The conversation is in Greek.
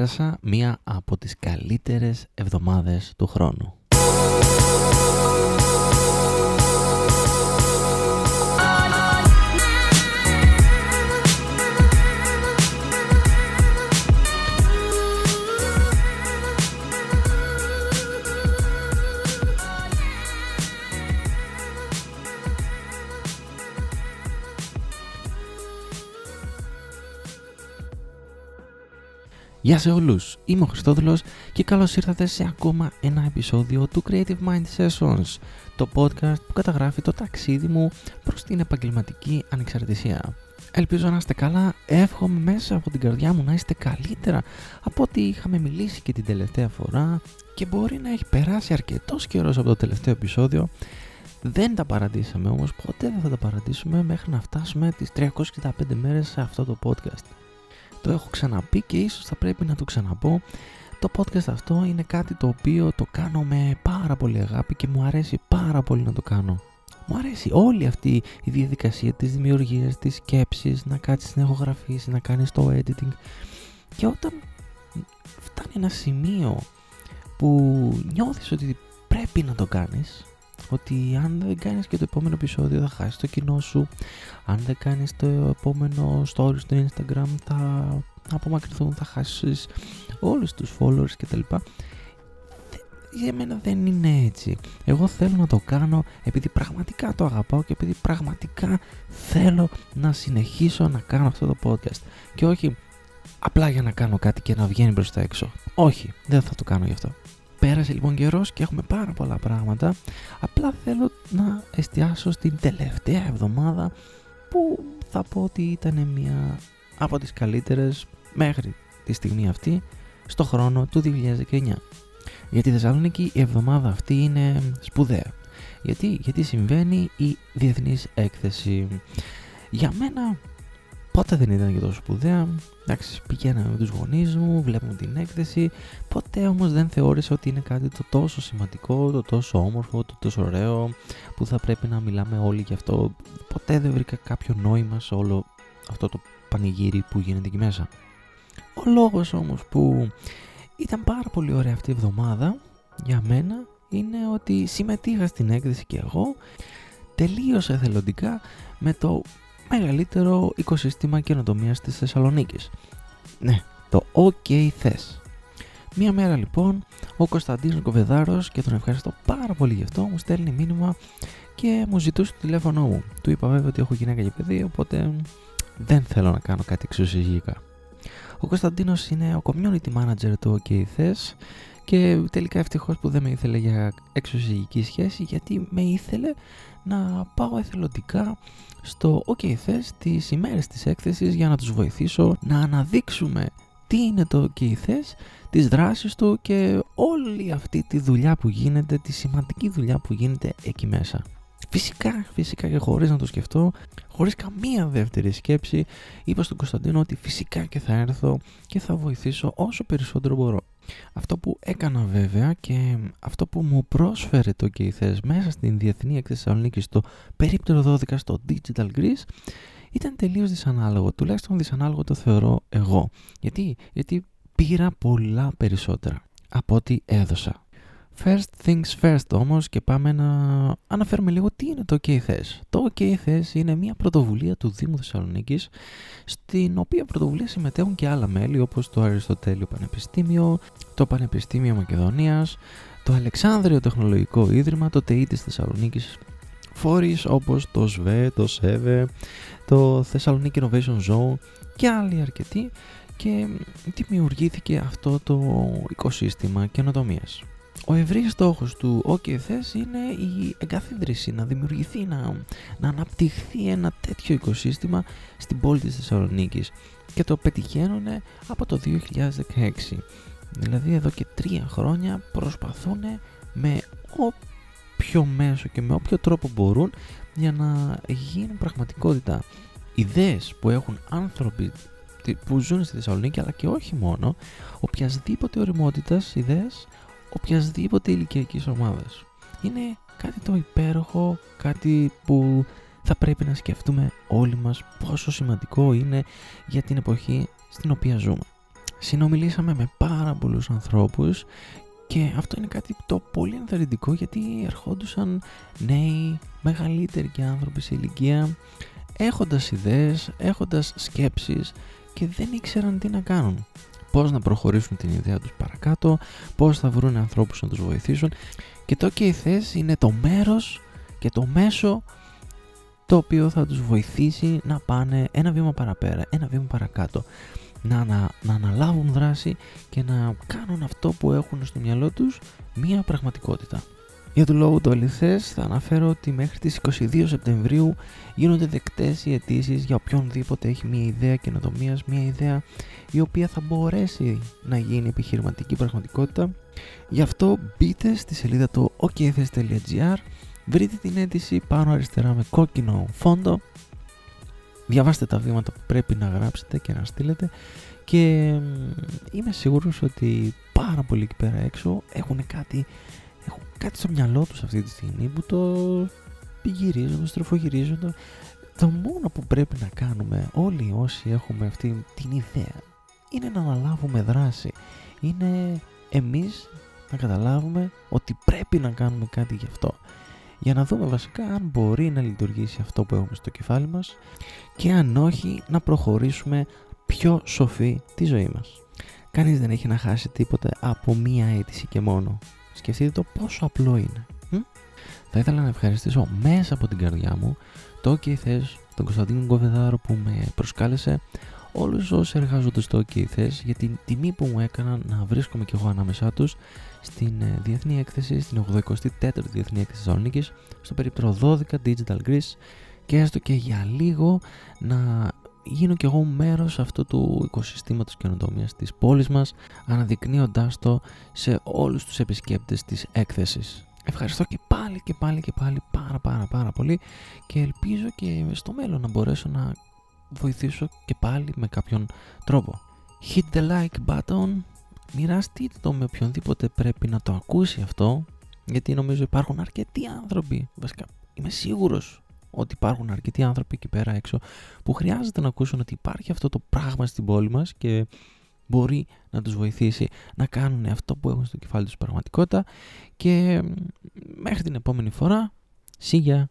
πέρασα μία από τις καλύτερες εβδομάδες του χρόνου. Γεια σε όλους, είμαι ο Χριστόδουλος και καλώς ήρθατε σε ακόμα ένα επεισόδιο του Creative Mind Sessions, το podcast που καταγράφει το ταξίδι μου προς την επαγγελματική ανεξαρτησία. Ελπίζω να είστε καλά, εύχομαι μέσα από την καρδιά μου να είστε καλύτερα από ό,τι είχαμε μιλήσει και την τελευταία φορά και μπορεί να έχει περάσει αρκετός καιρός από το τελευταίο επεισόδιο δεν τα παρατήσαμε όμως, ποτέ δεν θα τα παρατήσουμε μέχρι να φτάσουμε τις 365 μέρες σε αυτό το podcast. Το έχω ξαναπεί και ίσως θα πρέπει να το ξαναπώ. Το podcast αυτό είναι κάτι το οποίο το κάνω με πάρα πολύ αγάπη και μου αρέσει πάρα πολύ να το κάνω. Μου αρέσει όλη αυτή η διαδικασία της δημιουργίας, της σκέψης, να κάτσεις να ηχογραφήσεις, να κάνεις το editing και όταν φτάνει ένα σημείο που νιώθεις ότι πρέπει να το κάνεις ότι αν δεν κάνεις και το επόμενο επεισόδιο θα χάσεις το κοινό σου αν δεν κάνεις το επόμενο story στο Instagram θα απομακρυνθούν, θα χάσεις όλους τους followers κτλ για μένα δεν είναι έτσι. Εγώ θέλω να το κάνω επειδή πραγματικά το αγαπάω και επειδή πραγματικά θέλω να συνεχίσω να κάνω αυτό το podcast. Και όχι απλά για να κάνω κάτι και να βγαίνει μπροστά έξω. Όχι, δεν θα το κάνω γι' αυτό. Πέρασε λοιπόν καιρός και έχουμε πάρα πολλά πράγματα. Απλά θέλω να εστιάσω στην τελευταία εβδομάδα που θα πω ότι ήταν μια από τις καλύτερες μέχρι τη στιγμή αυτή στο χρόνο του 2019. Για τη Θεσσαλονίκη η εβδομάδα αυτή είναι σπουδαία. Γιατί, γιατί συμβαίνει η διεθνής έκθεση. Για μένα Ποτέ δεν ήταν και τόσο σπουδαία. Εντάξει, πηγαίναμε με τους γονείς μου, βλέπουμε την έκθεση. Ποτέ όμως δεν θεώρησα ότι είναι κάτι το τόσο σημαντικό, το τόσο όμορφο, το τόσο ωραίο, που θα πρέπει να μιλάμε όλοι γι' αυτό. Ποτέ δεν βρήκα κάποιο νόημα σε όλο αυτό το πανηγύρι που γίνεται εκεί μέσα. Ο λόγος όμως που ήταν πάρα πολύ ωραία αυτή η εβδομάδα για μένα είναι ότι συμμετείχα στην έκθεση και εγώ τελείωσα εθελοντικά με το μεγαλύτερο οικοσύστημα καινοτομίας της Θεσσαλονίκης. Ναι, το OK Θες. Μία μέρα λοιπόν ο Κωνσταντίνος Κοβεδάρος και τον ευχαριστώ πάρα πολύ γι' αυτό μου στέλνει μήνυμα και μου ζητούσε το τηλέφωνο μου. Του είπα βέβαια ότι έχω γυναίκα και παιδί οπότε δεν θέλω να κάνω κάτι εξωσυγικά. Ο Κωνσταντίνος είναι ο community manager του OK Θες και τελικά ευτυχώς που δεν με ήθελε για εξωσυγική σχέση γιατί με ήθελε να πάω εθελοντικά στο OK θες τις ημέρες της έκθεσης για να τους βοηθήσω να αναδείξουμε τι είναι το OK θες, τις δράσεις του και όλη αυτή τη δουλειά που γίνεται, τη σημαντική δουλειά που γίνεται εκεί μέσα. Φυσικά, φυσικά και χωρίς να το σκεφτώ, χωρίς καμία δεύτερη σκέψη, είπα στον Κωνσταντίνο ότι φυσικά και θα έρθω και θα βοηθήσω όσο περισσότερο μπορώ. Αυτό που έκανα βέβαια και αυτό που μου πρόσφερε το Κεϊθές μέσα στην Διεθνή Έκθεση Θεσσαλονίκης στο περίπτερο 12 στο Digital Greece ήταν τελείως δυσανάλογο, τουλάχιστον δυσανάλογο το θεωρώ εγώ. Γιατί, Γιατί πήρα πολλά περισσότερα από ό,τι έδωσα. First things first όμως και πάμε να αναφέρουμε λίγο τι είναι το OK Το OK είναι μια πρωτοβουλία του Δήμου Θεσσαλονίκης στην οποία πρωτοβουλία συμμετέχουν και άλλα μέλη όπως το Αριστοτέλειο Πανεπιστήμιο, το Πανεπιστήμιο Μακεδονίας, το Αλεξάνδριο Τεχνολογικό Ίδρυμα, το ΤΕΙ της Θεσσαλονίκης φορείς όπως το ΣΒΕ, το ΣΕΒΕ, το Thessaloniki Innovation Zone και άλλοι αρκετοί και δημιουργήθηκε αυτό το οικοσύστημα καινοτομίας. Ο ευρύς στόχος του ΟΚΕΘΕΣ είναι η εγκαθίδρυση, να δημιουργηθεί, να, να αναπτυχθεί ένα τέτοιο οικοσύστημα στην πόλη της Θεσσαλονίκης και το πετυχαίνουν από το 2016. Δηλαδή εδώ και τρία χρόνια προσπαθούν με όποιο μέσο και με όποιο τρόπο μπορούν για να γίνουν πραγματικότητα ιδέες που έχουν άνθρωποι που ζουν στη Θεσσαλονίκη αλλά και όχι μόνο οποιασδήποτε οριμότητας ιδέες οποιασδήποτε ηλικιακής ομάδας. Είναι κάτι το υπέροχο, κάτι που θα πρέπει να σκεφτούμε όλοι μας πόσο σημαντικό είναι για την εποχή στην οποία ζούμε. συνομιλήσαμε με πάρα πολλούς ανθρώπους και αυτό είναι κάτι το πολύ ενθαρρυντικό γιατί ερχόντουσαν νέοι, μεγαλύτεροι και άνθρωποι σε ηλικία έχοντας ιδέες, έχοντας σκέψεις και δεν ήξεραν τι να κάνουν. Πώς να προχωρήσουν την ιδέα τους παρακάτω, πώς θα βρουν ανθρώπους να τους βοηθήσουν και το και η θέση είναι το μέρος και το μέσο το οποίο θα τους βοηθήσει να πάνε ένα βήμα παραπέρα, ένα βήμα παρακάτω να, να, να αναλάβουν δράση και να κάνουν αυτό που έχουν στο μυαλό τους μία πραγματικότητα. Για το λόγο του αληθές θα αναφέρω ότι μέχρι τις 22 Σεπτεμβρίου γίνονται δεκτές οι αιτήσεις για οποιονδήποτε έχει μια ιδέα καινοτομίας, μια ιδέα η οποία θα μπορέσει να γίνει επιχειρηματική πραγματικότητα. Γι' αυτό μπείτε στη σελίδα του okfs.gr, βρείτε την αίτηση πάνω αριστερά με κόκκινο φόντο διαβάστε τα βήματα που πρέπει να γράψετε και να στείλετε και είμαι σίγουρος ότι πάρα πολλοί εκεί πέρα έξω έχουν κάτι, έχουν κάτι στο μυαλό τους αυτή τη στιγμή που το πηγυρίζουν, το στροφογυρίζουν το μόνο που πρέπει να κάνουμε όλοι όσοι έχουμε αυτή την ιδέα είναι να αναλάβουμε δράση είναι εμείς να καταλάβουμε ότι πρέπει να κάνουμε κάτι γι' αυτό για να δούμε βασικά αν μπορεί να λειτουργήσει αυτό που έχουμε στο κεφάλι μας και αν όχι να προχωρήσουμε πιο σοφή τη ζωή μας. Κανείς δεν έχει να χάσει τίποτε από μία αίτηση και μόνο. Σκεφτείτε το πόσο απλό είναι. Θα ήθελα να ευχαριστήσω μέσα από την καρδιά μου το OK θες, τον Κωνσταντίνο Γκοβεδάρο που με προσκάλεσε όλους όσοι εργάζονται στο OK θες για την τιμή που μου έκαναν να βρίσκομαι κι εγώ ανάμεσά τους στην ε, διεθνή έκθεση, στην 84η Διεθνή Έκθεση Θεσσαλονίκης, στο περίπτωρο 12 Digital Greece και έστω και για λίγο να γίνω κι εγώ μέρος αυτού του οικοσυστήματος καινοτομίας της πόλης μας, αναδεικνύοντάς το σε όλους τους επισκέπτες της έκθεσης. Ευχαριστώ και πάλι και πάλι και πάλι πάρα πάρα πάρα πολύ και ελπίζω και στο μέλλον να μπορέσω να βοηθήσω και πάλι με κάποιον τρόπο. Hit the like button, μοιραστείτε το με οποιονδήποτε πρέπει να το ακούσει αυτό γιατί νομίζω υπάρχουν αρκετοί άνθρωποι, βασικά είμαι σίγουρος ότι υπάρχουν αρκετοί άνθρωποι εκεί πέρα έξω που χρειάζεται να ακούσουν ότι υπάρχει αυτό το πράγμα στην πόλη μας και μπορεί να τους βοηθήσει να κάνουν αυτό που έχουν στο κεφάλι τους πραγματικότητα και μέχρι την επόμενη φορά, σίγια!